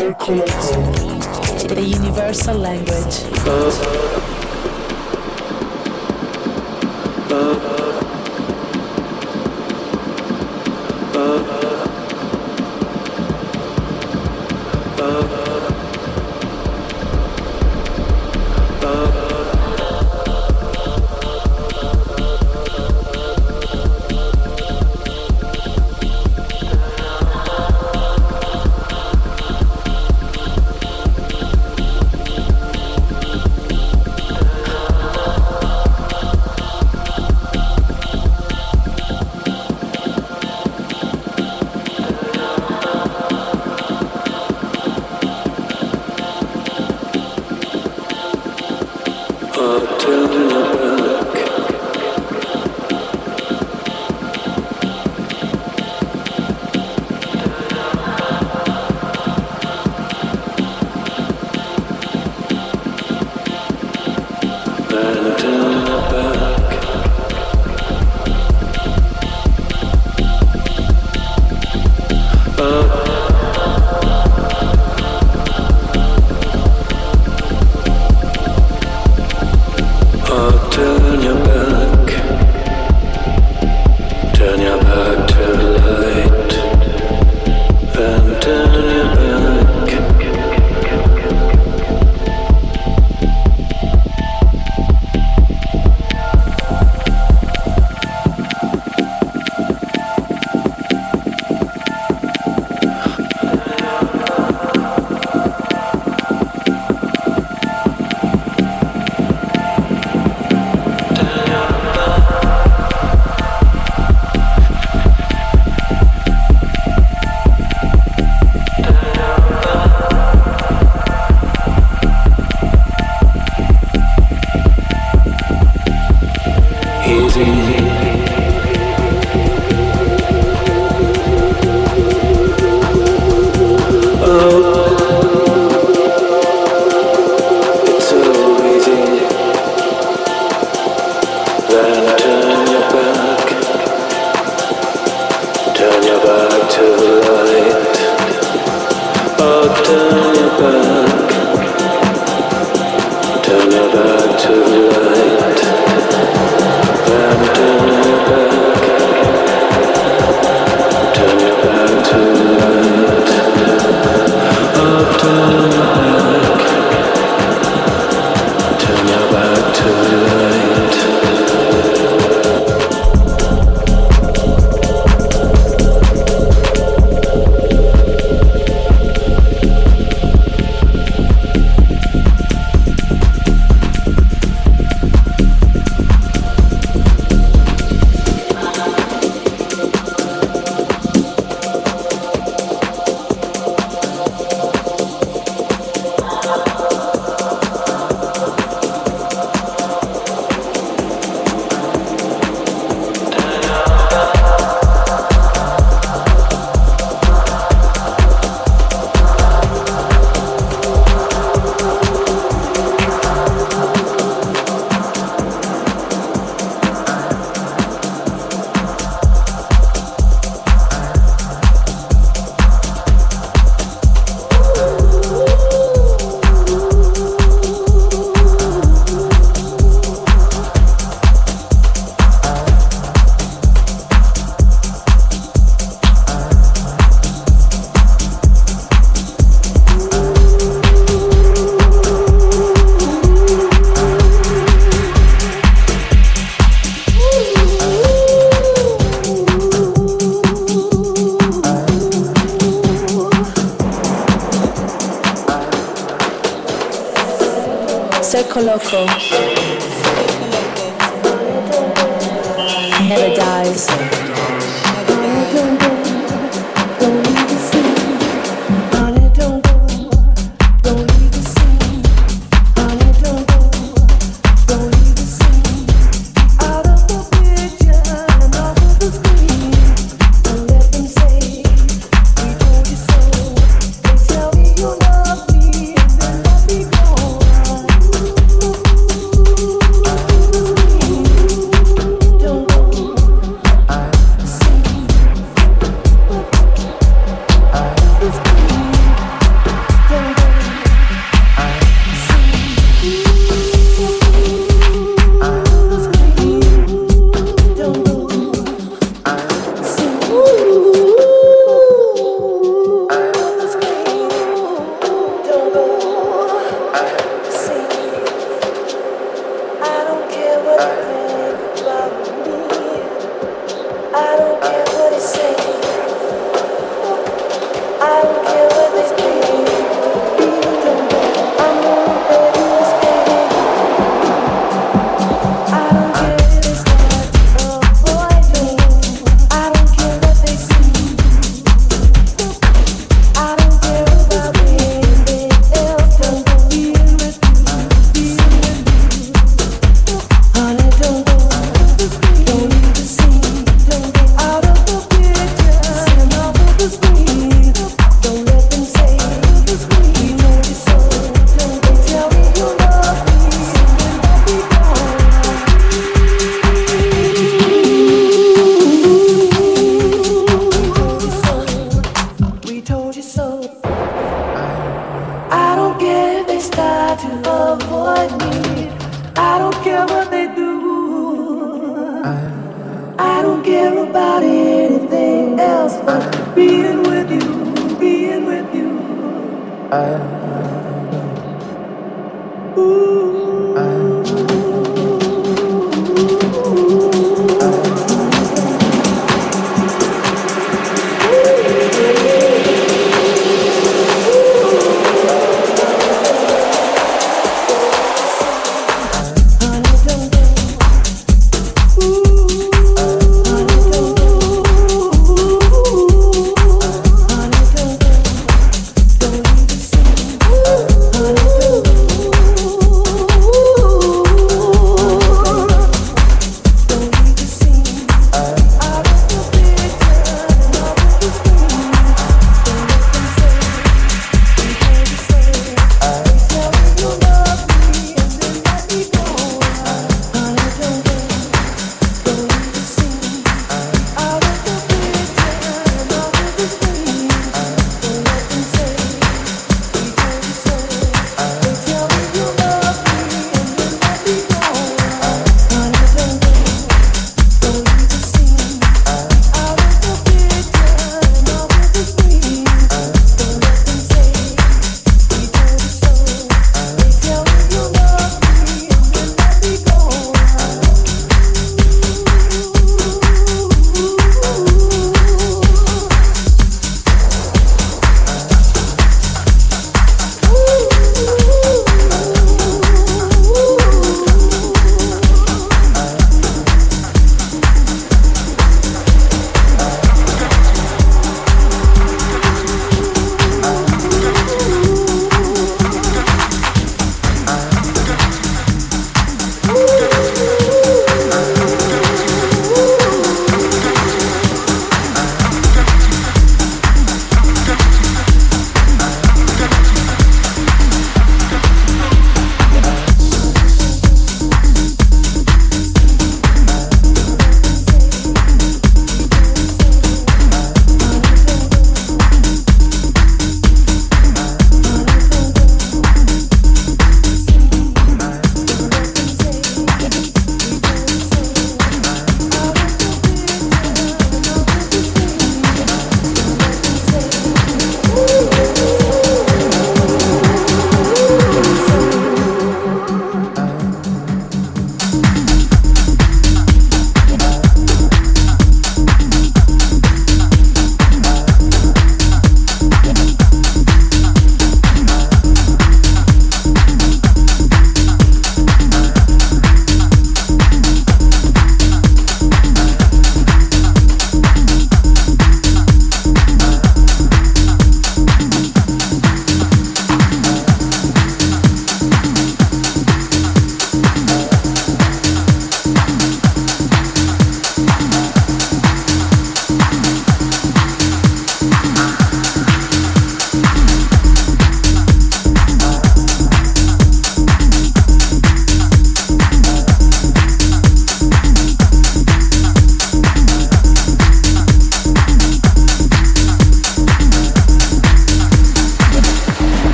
Circoloco. The universal language. Loco.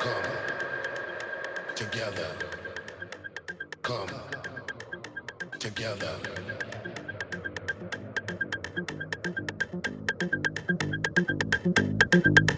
come together, come together. together.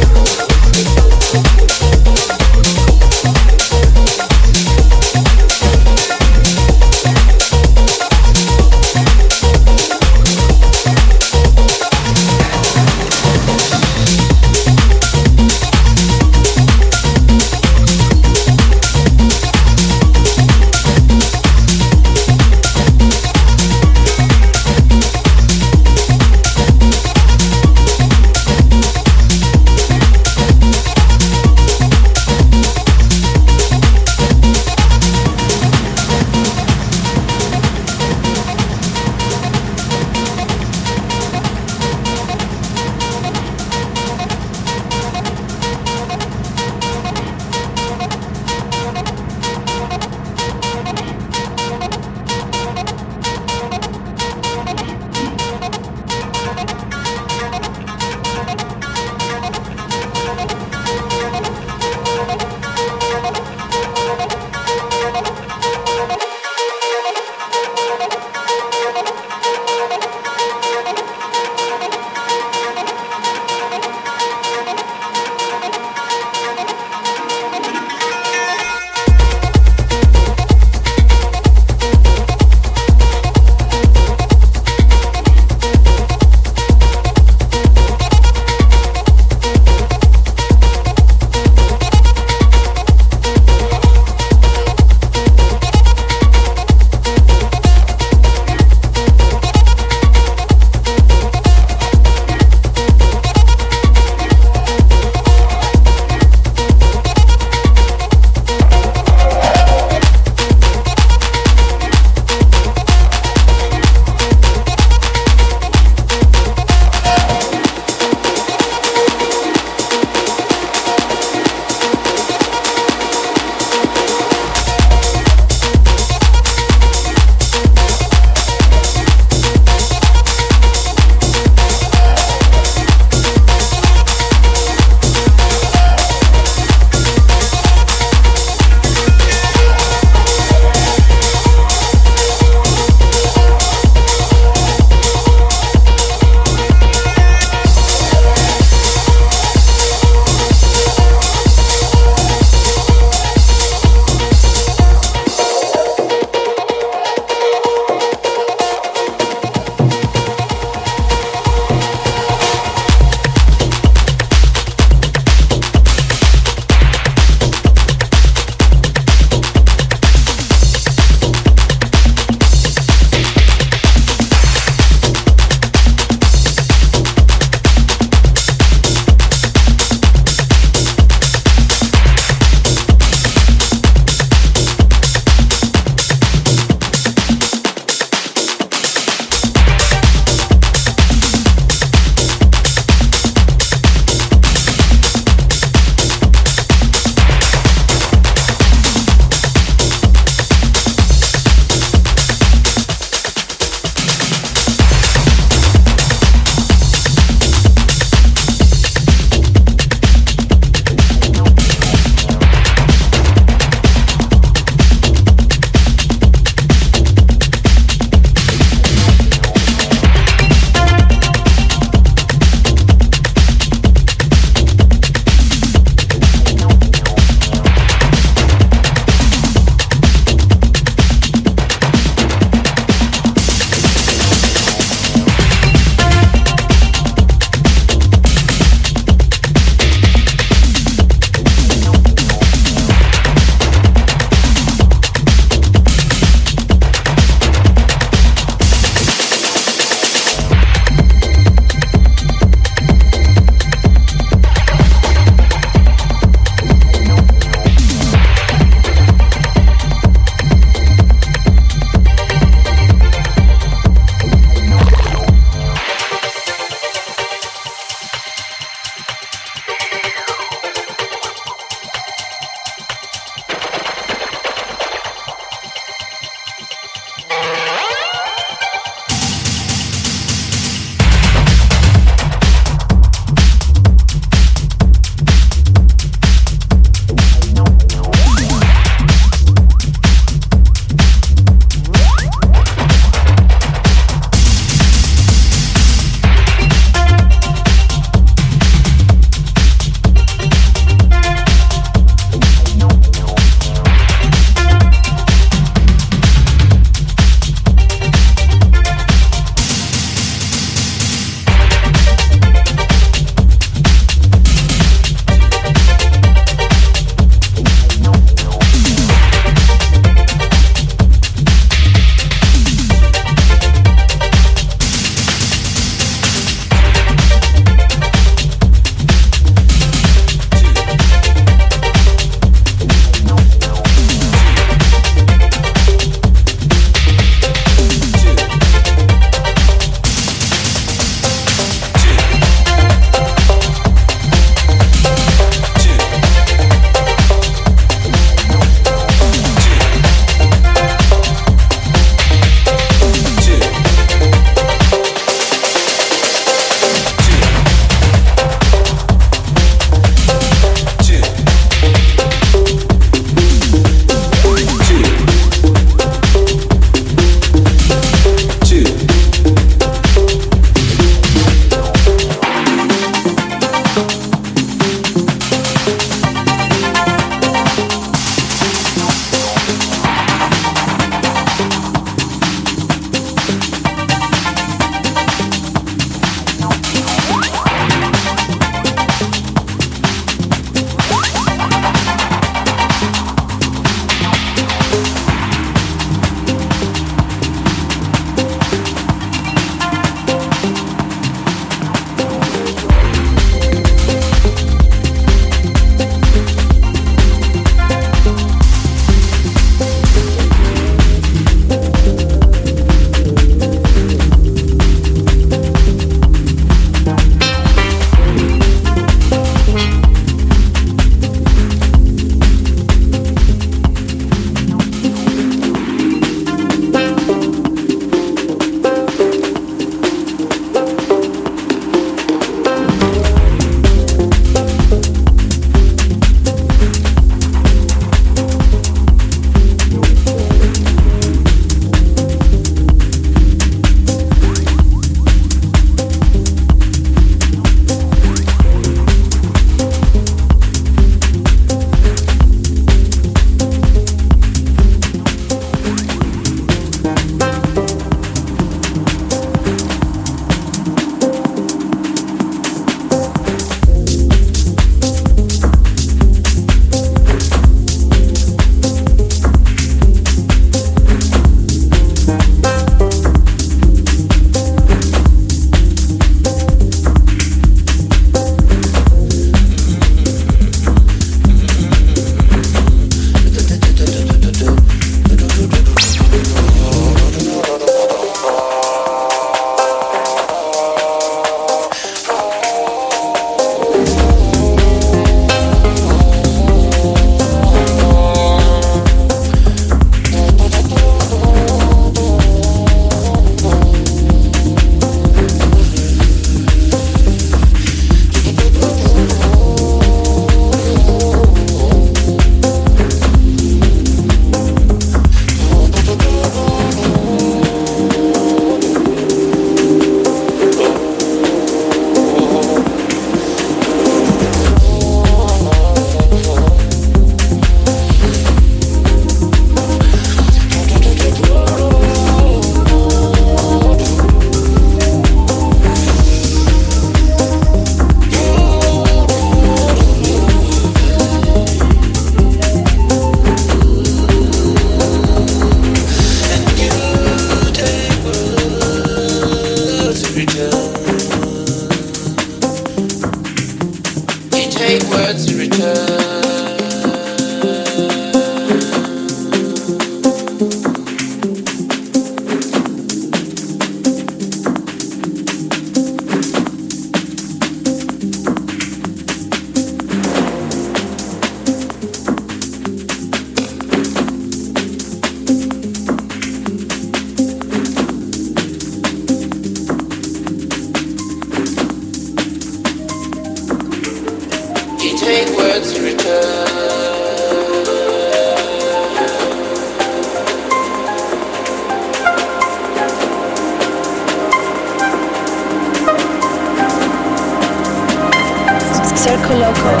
local,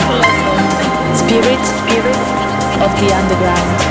spirit, spirit of the underground.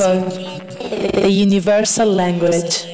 Circoloco, the universal language.